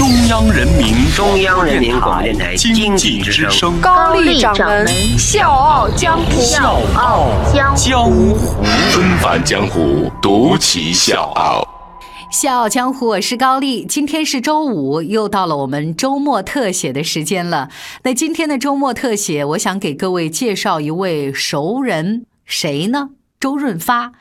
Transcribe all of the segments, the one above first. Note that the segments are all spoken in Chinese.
中央人民中央人民广播电台经济之声高丽掌门笑傲江湖，笑傲江江湖纷繁江湖，独骑笑傲。笑傲江湖，我是高丽。今天是周五，又到了我们周末特写的时间了。那今天的周末特写，我想给各位介绍一位熟人，谁呢？周润发。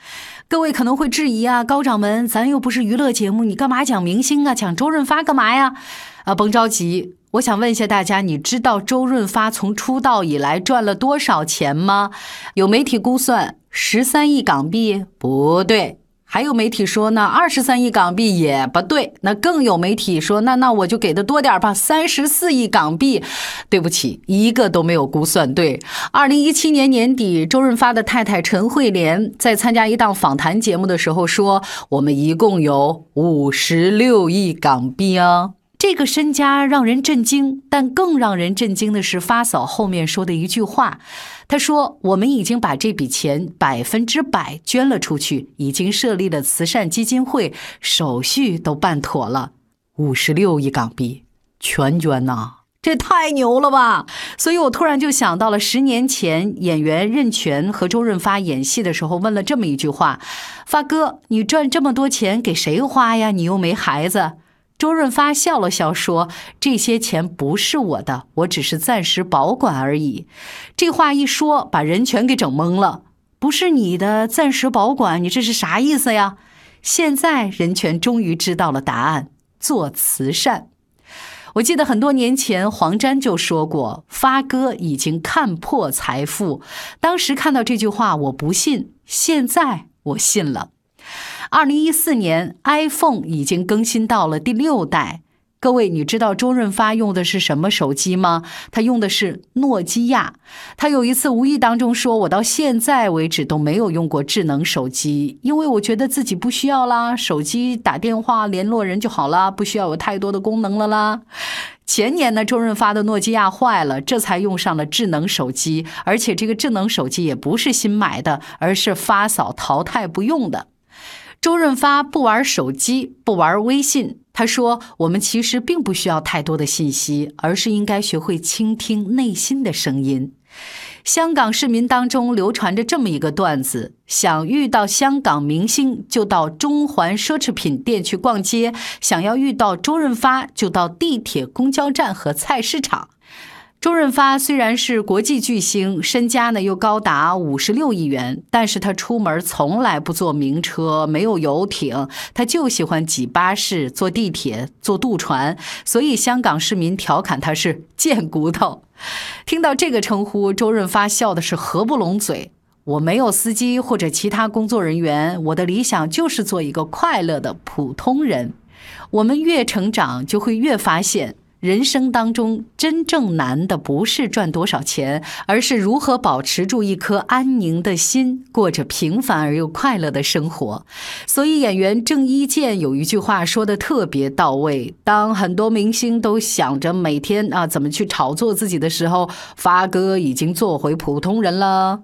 各位可能会质疑啊，高掌门，咱又不是娱乐节目，你干嘛讲明星啊？讲周润发干嘛呀？啊，甭着急，我想问一下大家，你知道周润发从出道以来赚了多少钱吗？有媒体估算十三亿港币，不对。还有媒体说呢，二十三亿港币也不对。那更有媒体说，那那我就给的多点吧，三十四亿港币。对不起，一个都没有估算对。二零一七年年底，周润发的太太陈慧莲在参加一档访谈节目的时候说，我们一共有五十六亿港币啊。这个身家让人震惊，但更让人震惊的是发嫂后面说的一句话。她说：“我们已经把这笔钱百分之百捐了出去，已经设立了慈善基金会，手续都办妥了，五十六亿港币全捐呐，这太牛了吧！”所以我突然就想到了十年前演员任泉和周润发演戏的时候问了这么一句话：“发哥，你赚这么多钱给谁花呀？你又没孩子。”周润发笑了笑说：“这些钱不是我的，我只是暂时保管而已。”这话一说，把任泉给整懵了。不是你的暂时保管，你这是啥意思呀？现在任泉终于知道了答案：做慈善。我记得很多年前黄沾就说过：“发哥已经看破财富。”当时看到这句话，我不信，现在我信了。二零一四年，iPhone 已经更新到了第六代。各位，你知道周润发用的是什么手机吗？他用的是诺基亚。他有一次无意当中说：“我到现在为止都没有用过智能手机，因为我觉得自己不需要啦，手机打电话联络人就好啦，不需要有太多的功能了啦。”前年呢，周润发的诺基亚坏了，这才用上了智能手机，而且这个智能手机也不是新买的，而是发嫂淘汰不用的。周润发不玩手机，不玩微信。他说：“我们其实并不需要太多的信息，而是应该学会倾听内心的声音。”香港市民当中流传着这么一个段子：想遇到香港明星，就到中环奢侈品店去逛街；想要遇到周润发，就到地铁、公交站和菜市场。周润发虽然是国际巨星，身家呢又高达五十六亿元，但是他出门从来不坐名车，没有游艇，他就喜欢挤巴士、坐地铁、坐渡船，所以香港市民调侃他是“贱骨头”。听到这个称呼，周润发笑的是合不拢嘴。我没有司机或者其他工作人员，我的理想就是做一个快乐的普通人。我们越成长，就会越发现。人生当中真正难的不是赚多少钱，而是如何保持住一颗安宁的心，过着平凡而又快乐的生活。所以，演员郑伊健有一句话说的特别到位：当很多明星都想着每天啊怎么去炒作自己的时候，发哥已经做回普通人了。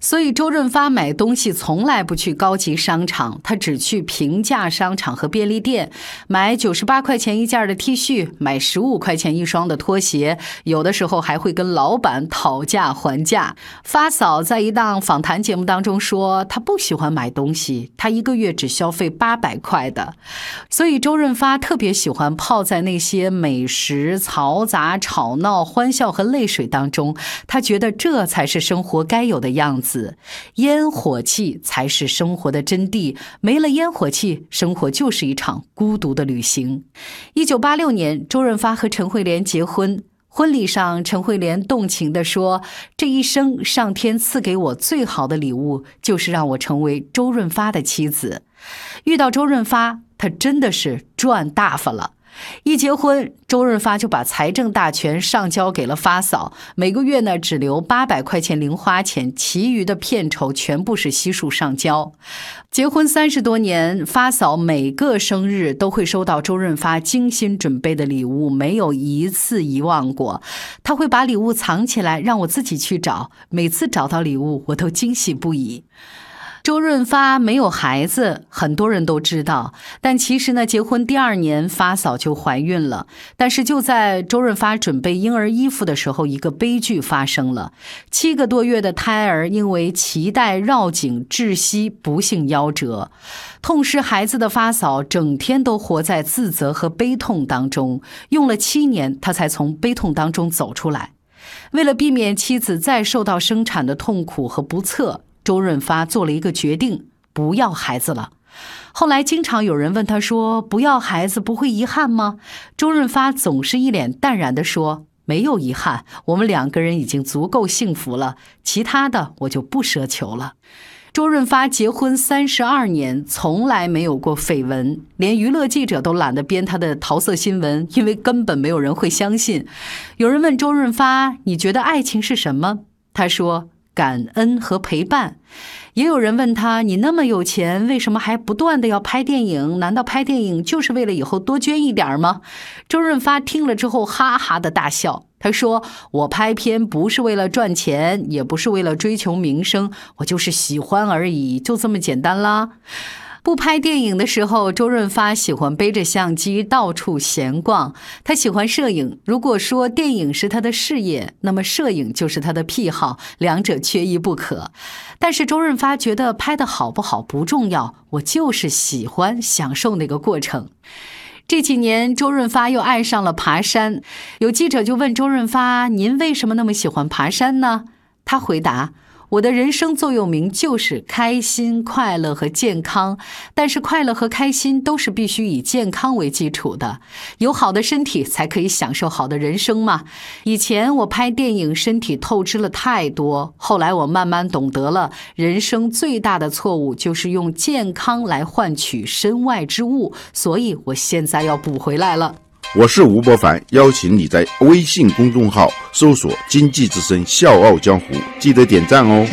所以，周润发买东西从来不去高级商场，他只去平价商场和便利店，买九十八块钱一件的 T 恤，买十五。五块钱一双的拖鞋，有的时候还会跟老板讨价还价。发嫂在一档访谈节目当中说，她不喜欢买东西，她一个月只消费八百块的。所以周润发特别喜欢泡在那些美食、嘈杂、吵闹、欢笑和泪水当中，他觉得这才是生活该有的样子。烟火气才是生活的真谛，没了烟火气，生活就是一场孤独的旅行。一九八六年，周润发。和陈慧莲结婚，婚礼上，陈慧莲动情地说：“这一生，上天赐给我最好的礼物，就是让我成为周润发的妻子。遇到周润发，他真的是赚大发了。”一结婚，周润发就把财政大权上交给了发嫂，每个月呢只留八百块钱零花钱，其余的片酬全部是悉数上交。结婚三十多年，发嫂每个生日都会收到周润发精心准备的礼物，没有一次遗忘过。他会把礼物藏起来，让我自己去找。每次找到礼物，我都惊喜不已。周润发没有孩子，很多人都知道。但其实呢，结婚第二年，发嫂就怀孕了。但是就在周润发准备婴儿衣服的时候，一个悲剧发生了：七个多月的胎儿因为脐带绕颈窒息，不幸夭折。痛失孩子的发嫂，整天都活在自责和悲痛当中。用了七年，他才从悲痛当中走出来。为了避免妻子再受到生产的痛苦和不测。周润发做了一个决定，不要孩子了。后来经常有人问他说：“不要孩子不会遗憾吗？”周润发总是一脸淡然地说：“没有遗憾，我们两个人已经足够幸福了，其他的我就不奢求了。”周润发结婚三十二年，从来没有过绯闻，连娱乐记者都懒得编他的桃色新闻，因为根本没有人会相信。有人问周润发：“你觉得爱情是什么？”他说。感恩和陪伴，也有人问他：“你那么有钱，为什么还不断的要拍电影？难道拍电影就是为了以后多捐一点吗？”周润发听了之后哈哈的大笑，他说：“我拍片不是为了赚钱，也不是为了追求名声，我就是喜欢而已，就这么简单啦。”不拍电影的时候，周润发喜欢背着相机到处闲逛。他喜欢摄影。如果说电影是他的事业，那么摄影就是他的癖好，两者缺一不可。但是周润发觉得拍的好不好不重要，我就是喜欢享受那个过程。这几年，周润发又爱上了爬山。有记者就问周润发：“您为什么那么喜欢爬山呢？”他回答。我的人生座右铭就是开心、快乐和健康，但是快乐和开心都是必须以健康为基础的。有好的身体才可以享受好的人生嘛。以前我拍电影，身体透支了太多，后来我慢慢懂得了，人生最大的错误就是用健康来换取身外之物，所以我现在要补回来了。我是吴伯凡，邀请你在微信公众号搜索“经济之声笑傲江湖”，记得点赞哦。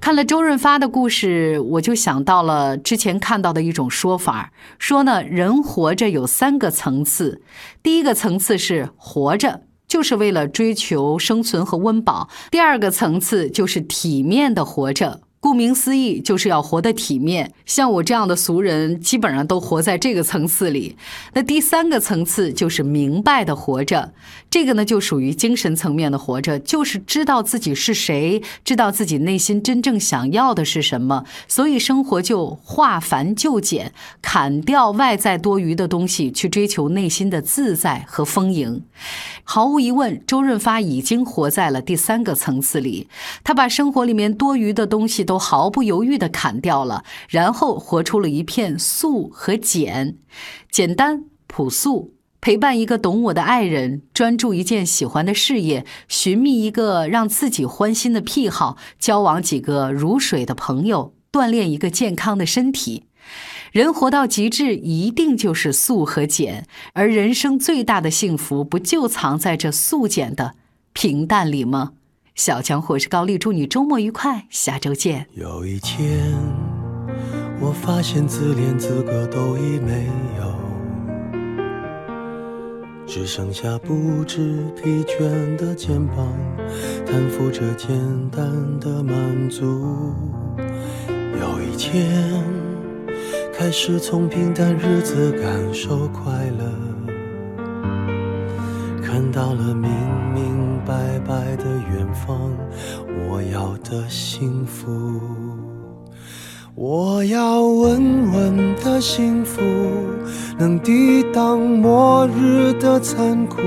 看了周润发的故事，我就想到了之前看到的一种说法，说呢，人活着有三个层次，第一个层次是活着，就是为了追求生存和温饱；第二个层次就是体面的活着。顾名思义，就是要活得体面。像我这样的俗人，基本上都活在这个层次里。那第三个层次就是明白的活着，这个呢就属于精神层面的活着，就是知道自己是谁，知道自己内心真正想要的是什么。所以生活就化繁就简，砍掉外在多余的东西，去追求内心的自在和丰盈。毫无疑问，周润发已经活在了第三个层次里。他把生活里面多余的东西都。都毫不犹豫地砍掉了，然后活出了一片素和简，简单朴素，陪伴一个懂我的爱人，专注一件喜欢的事业，寻觅一个让自己欢心的癖好，交往几个如水的朋友，锻炼一个健康的身体。人活到极致，一定就是素和简，而人生最大的幸福，不就藏在这素简的平淡里吗？小强，或是高丽，祝你周末愉快，下周见。有一天，我发现自怜资格都已没有，只剩下不知疲倦的肩膀，担负着简单的满足。有一天，开始从平淡日子感受快乐，看到了明明。白白的远方，我要的幸福，我要稳稳的幸福，能抵挡末日的残酷，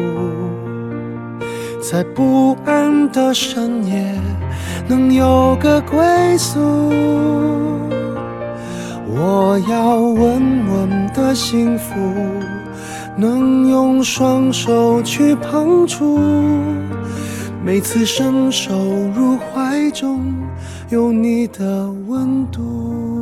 在不安的深夜能有个归宿。我要稳稳的幸福，能用双手去碰触。每次伸手入怀中，有你的温度。